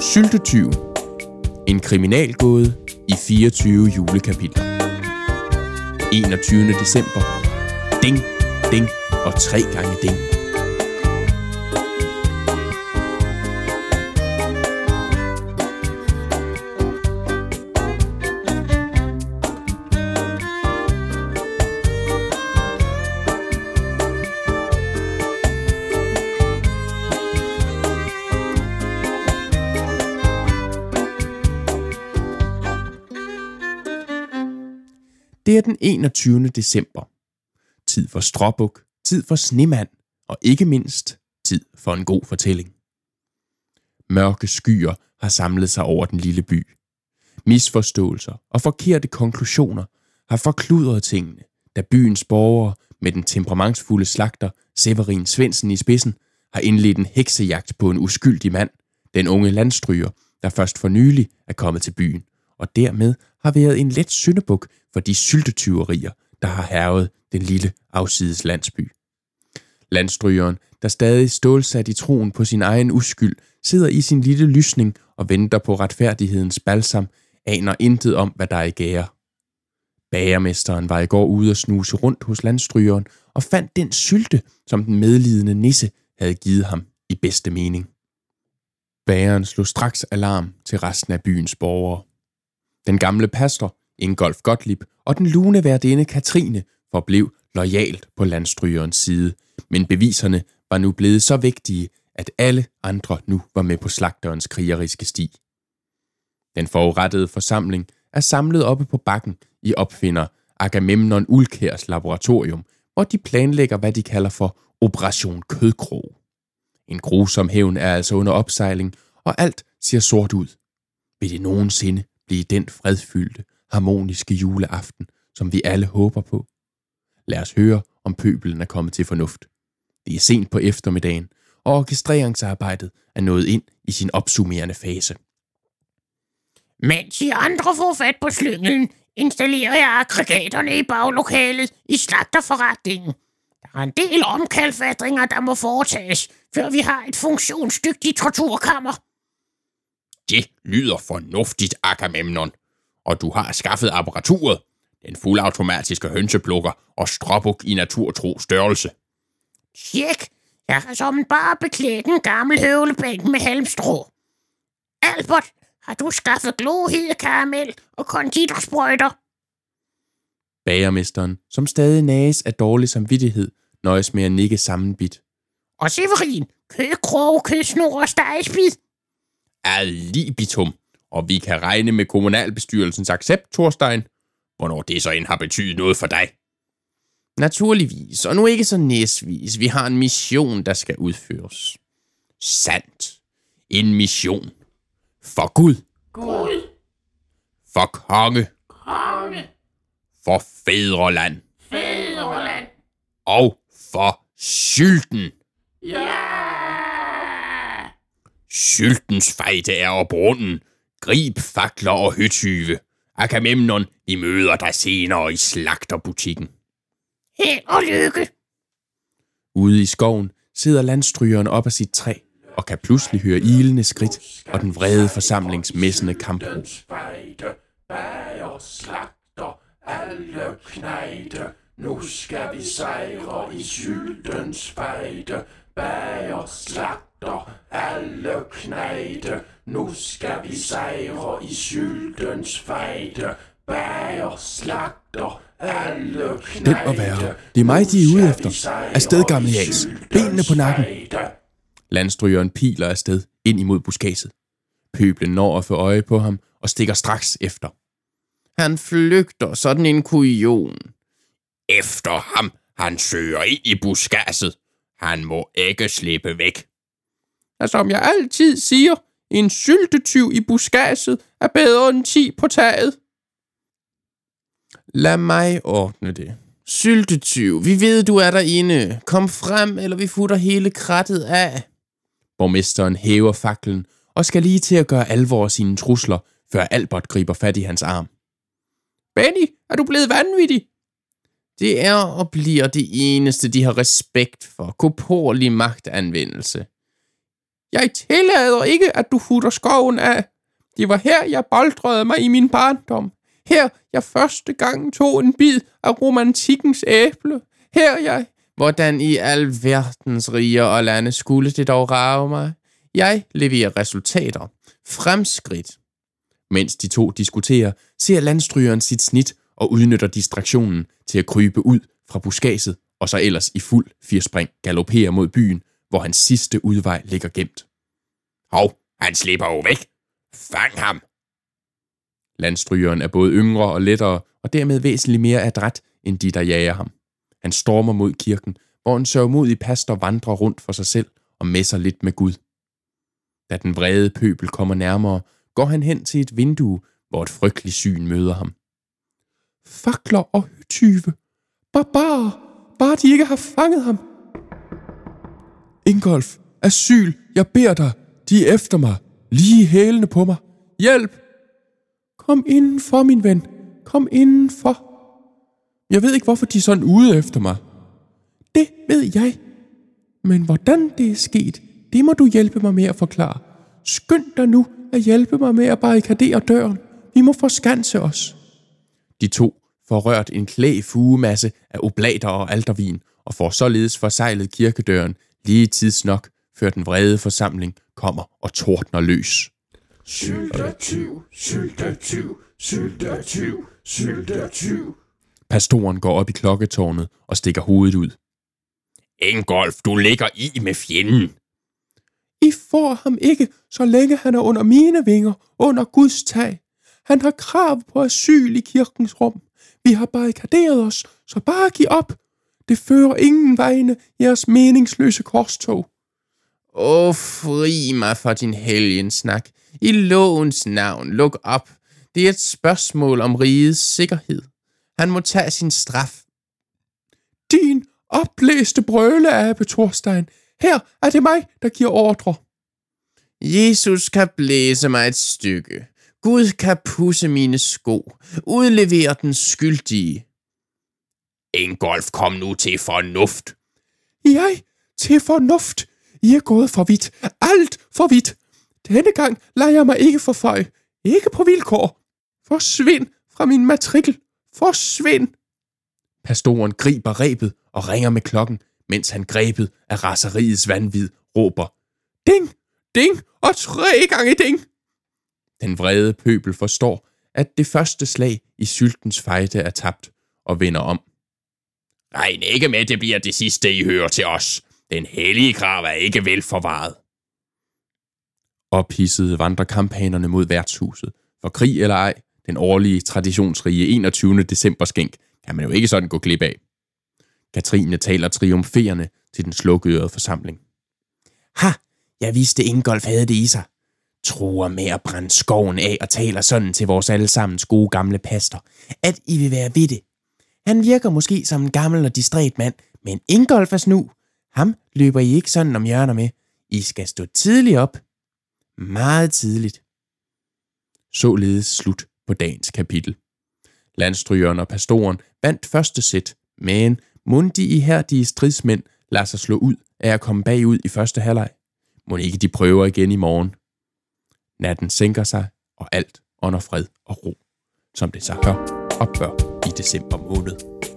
Syltetyv. En kriminalgåde i 24 julekapitler. 21. december. Ding, ding og tre gange ding. Det er den 21. december. Tid for stråbuk, tid for snemand, og ikke mindst tid for en god fortælling. Mørke skyer har samlet sig over den lille by. Misforståelser og forkerte konklusioner har forkludret tingene, da byens borgere med den temperamentsfulde slagter Severin Svendsen i spidsen har indledt en heksejagt på en uskyldig mand, den unge landstryger, der først for nylig er kommet til byen, og dermed har været en let syndebuk for de syltetyverier, der har hervet den lille afsides landsby. Landstrygeren, der stadig stålsat i troen på sin egen uskyld, sidder i sin lille lysning og venter på retfærdighedens balsam, aner intet om, hvad der er i gære. Bagermesteren var i går ude og snuse rundt hos landstrygeren og fandt den sylte, som den medlidende nisse havde givet ham i bedste mening. Bageren slog straks alarm til resten af byens borgere. Den gamle pastor, Ingolf Gottlieb, og den lune værdinde Katrine forblev lojalt på landstrygerens side, men beviserne var nu blevet så vigtige, at alle andre nu var med på slagterens krigeriske sti. Den forurettede forsamling er samlet oppe på bakken i opfinder Agamemnon Ulkærs laboratorium, hvor de planlægger, hvad de kalder for Operation Kødkrog. En grusom hævn er altså under opsejling, og alt ser sort ud. Vil det nogensinde blive den fredfyldte, harmoniske juleaften, som vi alle håber på? Lad os høre, om pøbelen er kommet til fornuft. Det er sent på eftermiddagen, og orkestreringsarbejdet er nået ind i sin opsummerende fase. Mens I andre får fat på slyngelen, installerer jeg aggregaterne i baglokalet i slagterforretningen. Der er en del omkalfatringer, der må foretages, før vi har et funktionsdygtigt torturkammer. Det lyder fornuftigt, Agamemnon. Og du har skaffet apparaturet, den fuldautomatiske hønseplukker og stråbuk i naturtro størrelse. Tjek, jeg har som bare beklædt en gammel høvlebænk med halmstrå. Albert, har du skaffet glohede karamel og konditorsprøjter? Bagermesteren, som stadig nages af dårlig samvittighed, nøjes med at nikke sammenbit. Og Severin, kødkrog, kødsnor og stegespid. Ad libitum, og vi kan regne med kommunalbestyrelsens accept, Thorstein. Hvornår det så end har betydet noget for dig. Naturligvis, og nu ikke så næsvis. Vi har en mission, der skal udføres. Sandt. En mission. For Gud. Gud, For konge. konge, For fædreland. fædreland. Og for sylten. Ja! Syltens fejde er over brunnen. Grib fakler og høtyve. Agamemnon, vi møder dig senere i slagterbutikken. Held og lykke. Ude i skoven sidder landstrygeren op af sit træ og kan pludselig høre ilende skridt og den vrede forsamlings messende kampro. Spejde, bager, slagter, alle knejde. Nu skal vi sejre i syltens fejde. Bager, slagter, alle knejde. Nu skal vi sejre i syltens fejde. Bager, slagter, alle knejde. Den må være. Det er mig, de er ude efter. Afsted, gamle jas. Benene på nakken. Landstrygeren piler afsted ind imod buskaget. Pøblen når at få øje på ham og stikker straks efter. Han flygter sådan en kujon. Efter ham, han søger ind i buskasset. Han må ikke slippe væk. Og som jeg altid siger, en syltetyv i buskaget er bedre end 10 på taget. Lad mig ordne det. Syltetyv, vi ved, du er derinde. Kom frem, eller vi futter hele krattet af. Borgmesteren hæver faklen og skal lige til at gøre alvor af sine trusler, før Albert griber fat i hans arm. Benny, er du blevet vanvittig? Det er og bliver det eneste, de har respekt for. Korporlig magtanvendelse. Jeg tillader ikke, at du futter skoven af. Det var her, jeg boldrede mig i min barndom. Her, jeg første gang tog en bid af romantikkens æble. Her, jeg... Hvordan i alverdens riger og lande skulle det dog rave mig? Jeg leverer resultater. Fremskridt. Mens de to diskuterer, ser landstrygeren sit snit og udnytter distraktionen til at krybe ud fra buskaget og så ellers i fuld firspring galopperer mod byen, hvor hans sidste udvej ligger gemt. Hov, han slipper jo væk. Fang ham. Landstrygeren er både yngre og lettere, og dermed væsentligt mere adræt end de, der jager ham. Han stormer mod kirken, hvor en sørgmodig pastor vandrer rundt for sig selv og messer lidt med Gud. Da den vrede pøbel kommer nærmere, går han hen til et vindue, hvor et frygteligt syn møder ham. Fakler og tyve! Barbar. Bare de ikke har fanget ham. Ingolf, asyl, jeg beder dig. De er efter mig. Lige hælene på mig. Hjælp! Kom indenfor, min ven. Kom indenfor. Jeg ved ikke, hvorfor de er sådan ude efter mig. Det ved jeg. Men hvordan det er sket, det må du hjælpe mig med at forklare. Skynd dig nu at hjælpe mig med at barrikadere døren. Vi må forskanse os. De to får rørt en klæg fugemasse af oblater og aldervin, og får således forsejlet kirkedøren lige tidsnok, før den vrede forsamling kommer og tordner løs. Syltertyv, syltertyv, syltertyv, syltertyv. Pastoren går op i klokketårnet og stikker hovedet ud. Ingolf, du ligger i med fjenden. I får ham ikke, så længe han er under mine vinger, under Guds tag. Han har krav på asyl i kirkens rum. Vi har barrikaderet os, så bare giv op. Det fører ingen vegne, jeres meningsløse korstog. Åh, fri mig for din helgensnak. I lovens navn, luk op. Det er et spørgsmål om rigets sikkerhed. Han må tage sin straf. Din oplæste brøle, Abe Thorstein. Her er det mig, der giver ordre. Jesus kan blæse mig et stykke. Gud kan pusse mine sko. Udlevere den skyldige. Ingolf, kom nu til fornuft. Jeg til fornuft. I er gået for vidt. Alt for vidt. Denne gang lader jeg mig ikke forføje. Ikke på vilkår. Forsvind fra min matrikel. Forsvind. Pastoren griber rebet og ringer med klokken, mens han grebet af raseriets vanvid råber. Ding! Ding! Og tre gange ding! Den vrede pøbel forstår, at det første slag i syltens fejde er tabt og vender om. Regn ikke med, det bliver det sidste, I hører til os. Den hellige krav er ikke velforvaret. Ophissede vandrer kampagnernes mod værtshuset. For krig eller ej, den årlige, traditionsrige 21. december skænk, kan man jo ikke sådan gå glip af. Katrine taler triumferende til den slukørede forsamling. Ha! Jeg vidste Ingolf havde det i sig. Tror med at brænde skoven af og taler sådan til vores allesammens gode gamle pastor, at I vil være ved det. Han virker måske som en gammel og distræt mand, men Ingolf er snu. Ham løber I ikke sådan om hjørner med. I skal stå tidligt op. Meget tidligt. Således slut på dagens kapitel. Landstrygeren og pastoren vandt første sæt, men mund de ihærdige stridsmænd lader sig slå ud af at komme bagud i første halvleg. Må ikke de prøver igen i morgen. Natten sænker sig, og alt under fred og ro, som det så hør opgør i december måned.